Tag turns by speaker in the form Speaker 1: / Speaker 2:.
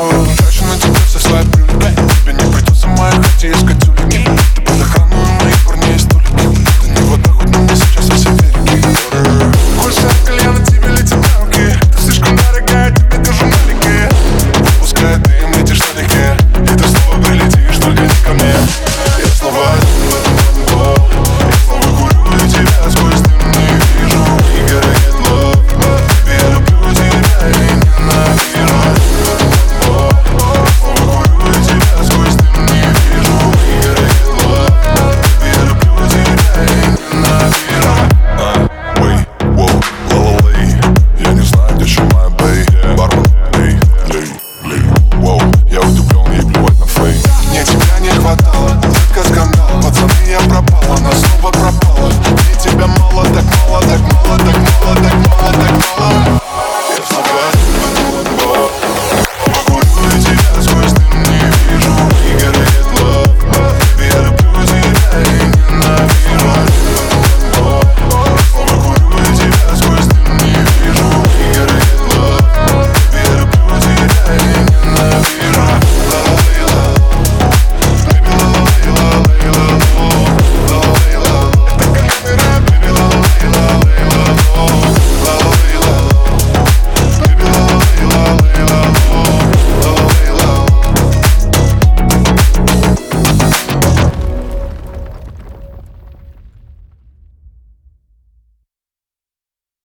Speaker 1: Типа Ночью на тебя все слаблю Тебе не придется в моей хате искать тюлики Ты под охрану моих парней и столики Ты не вот так вот, но мне сейчас во все береги Больше от кальяна тебе летят танки Ты слишком дорогая, тебе тоже маленькие. Пускай ты им летишь вдалеке И ты снова прилетишь, только не ко мне. Я снова один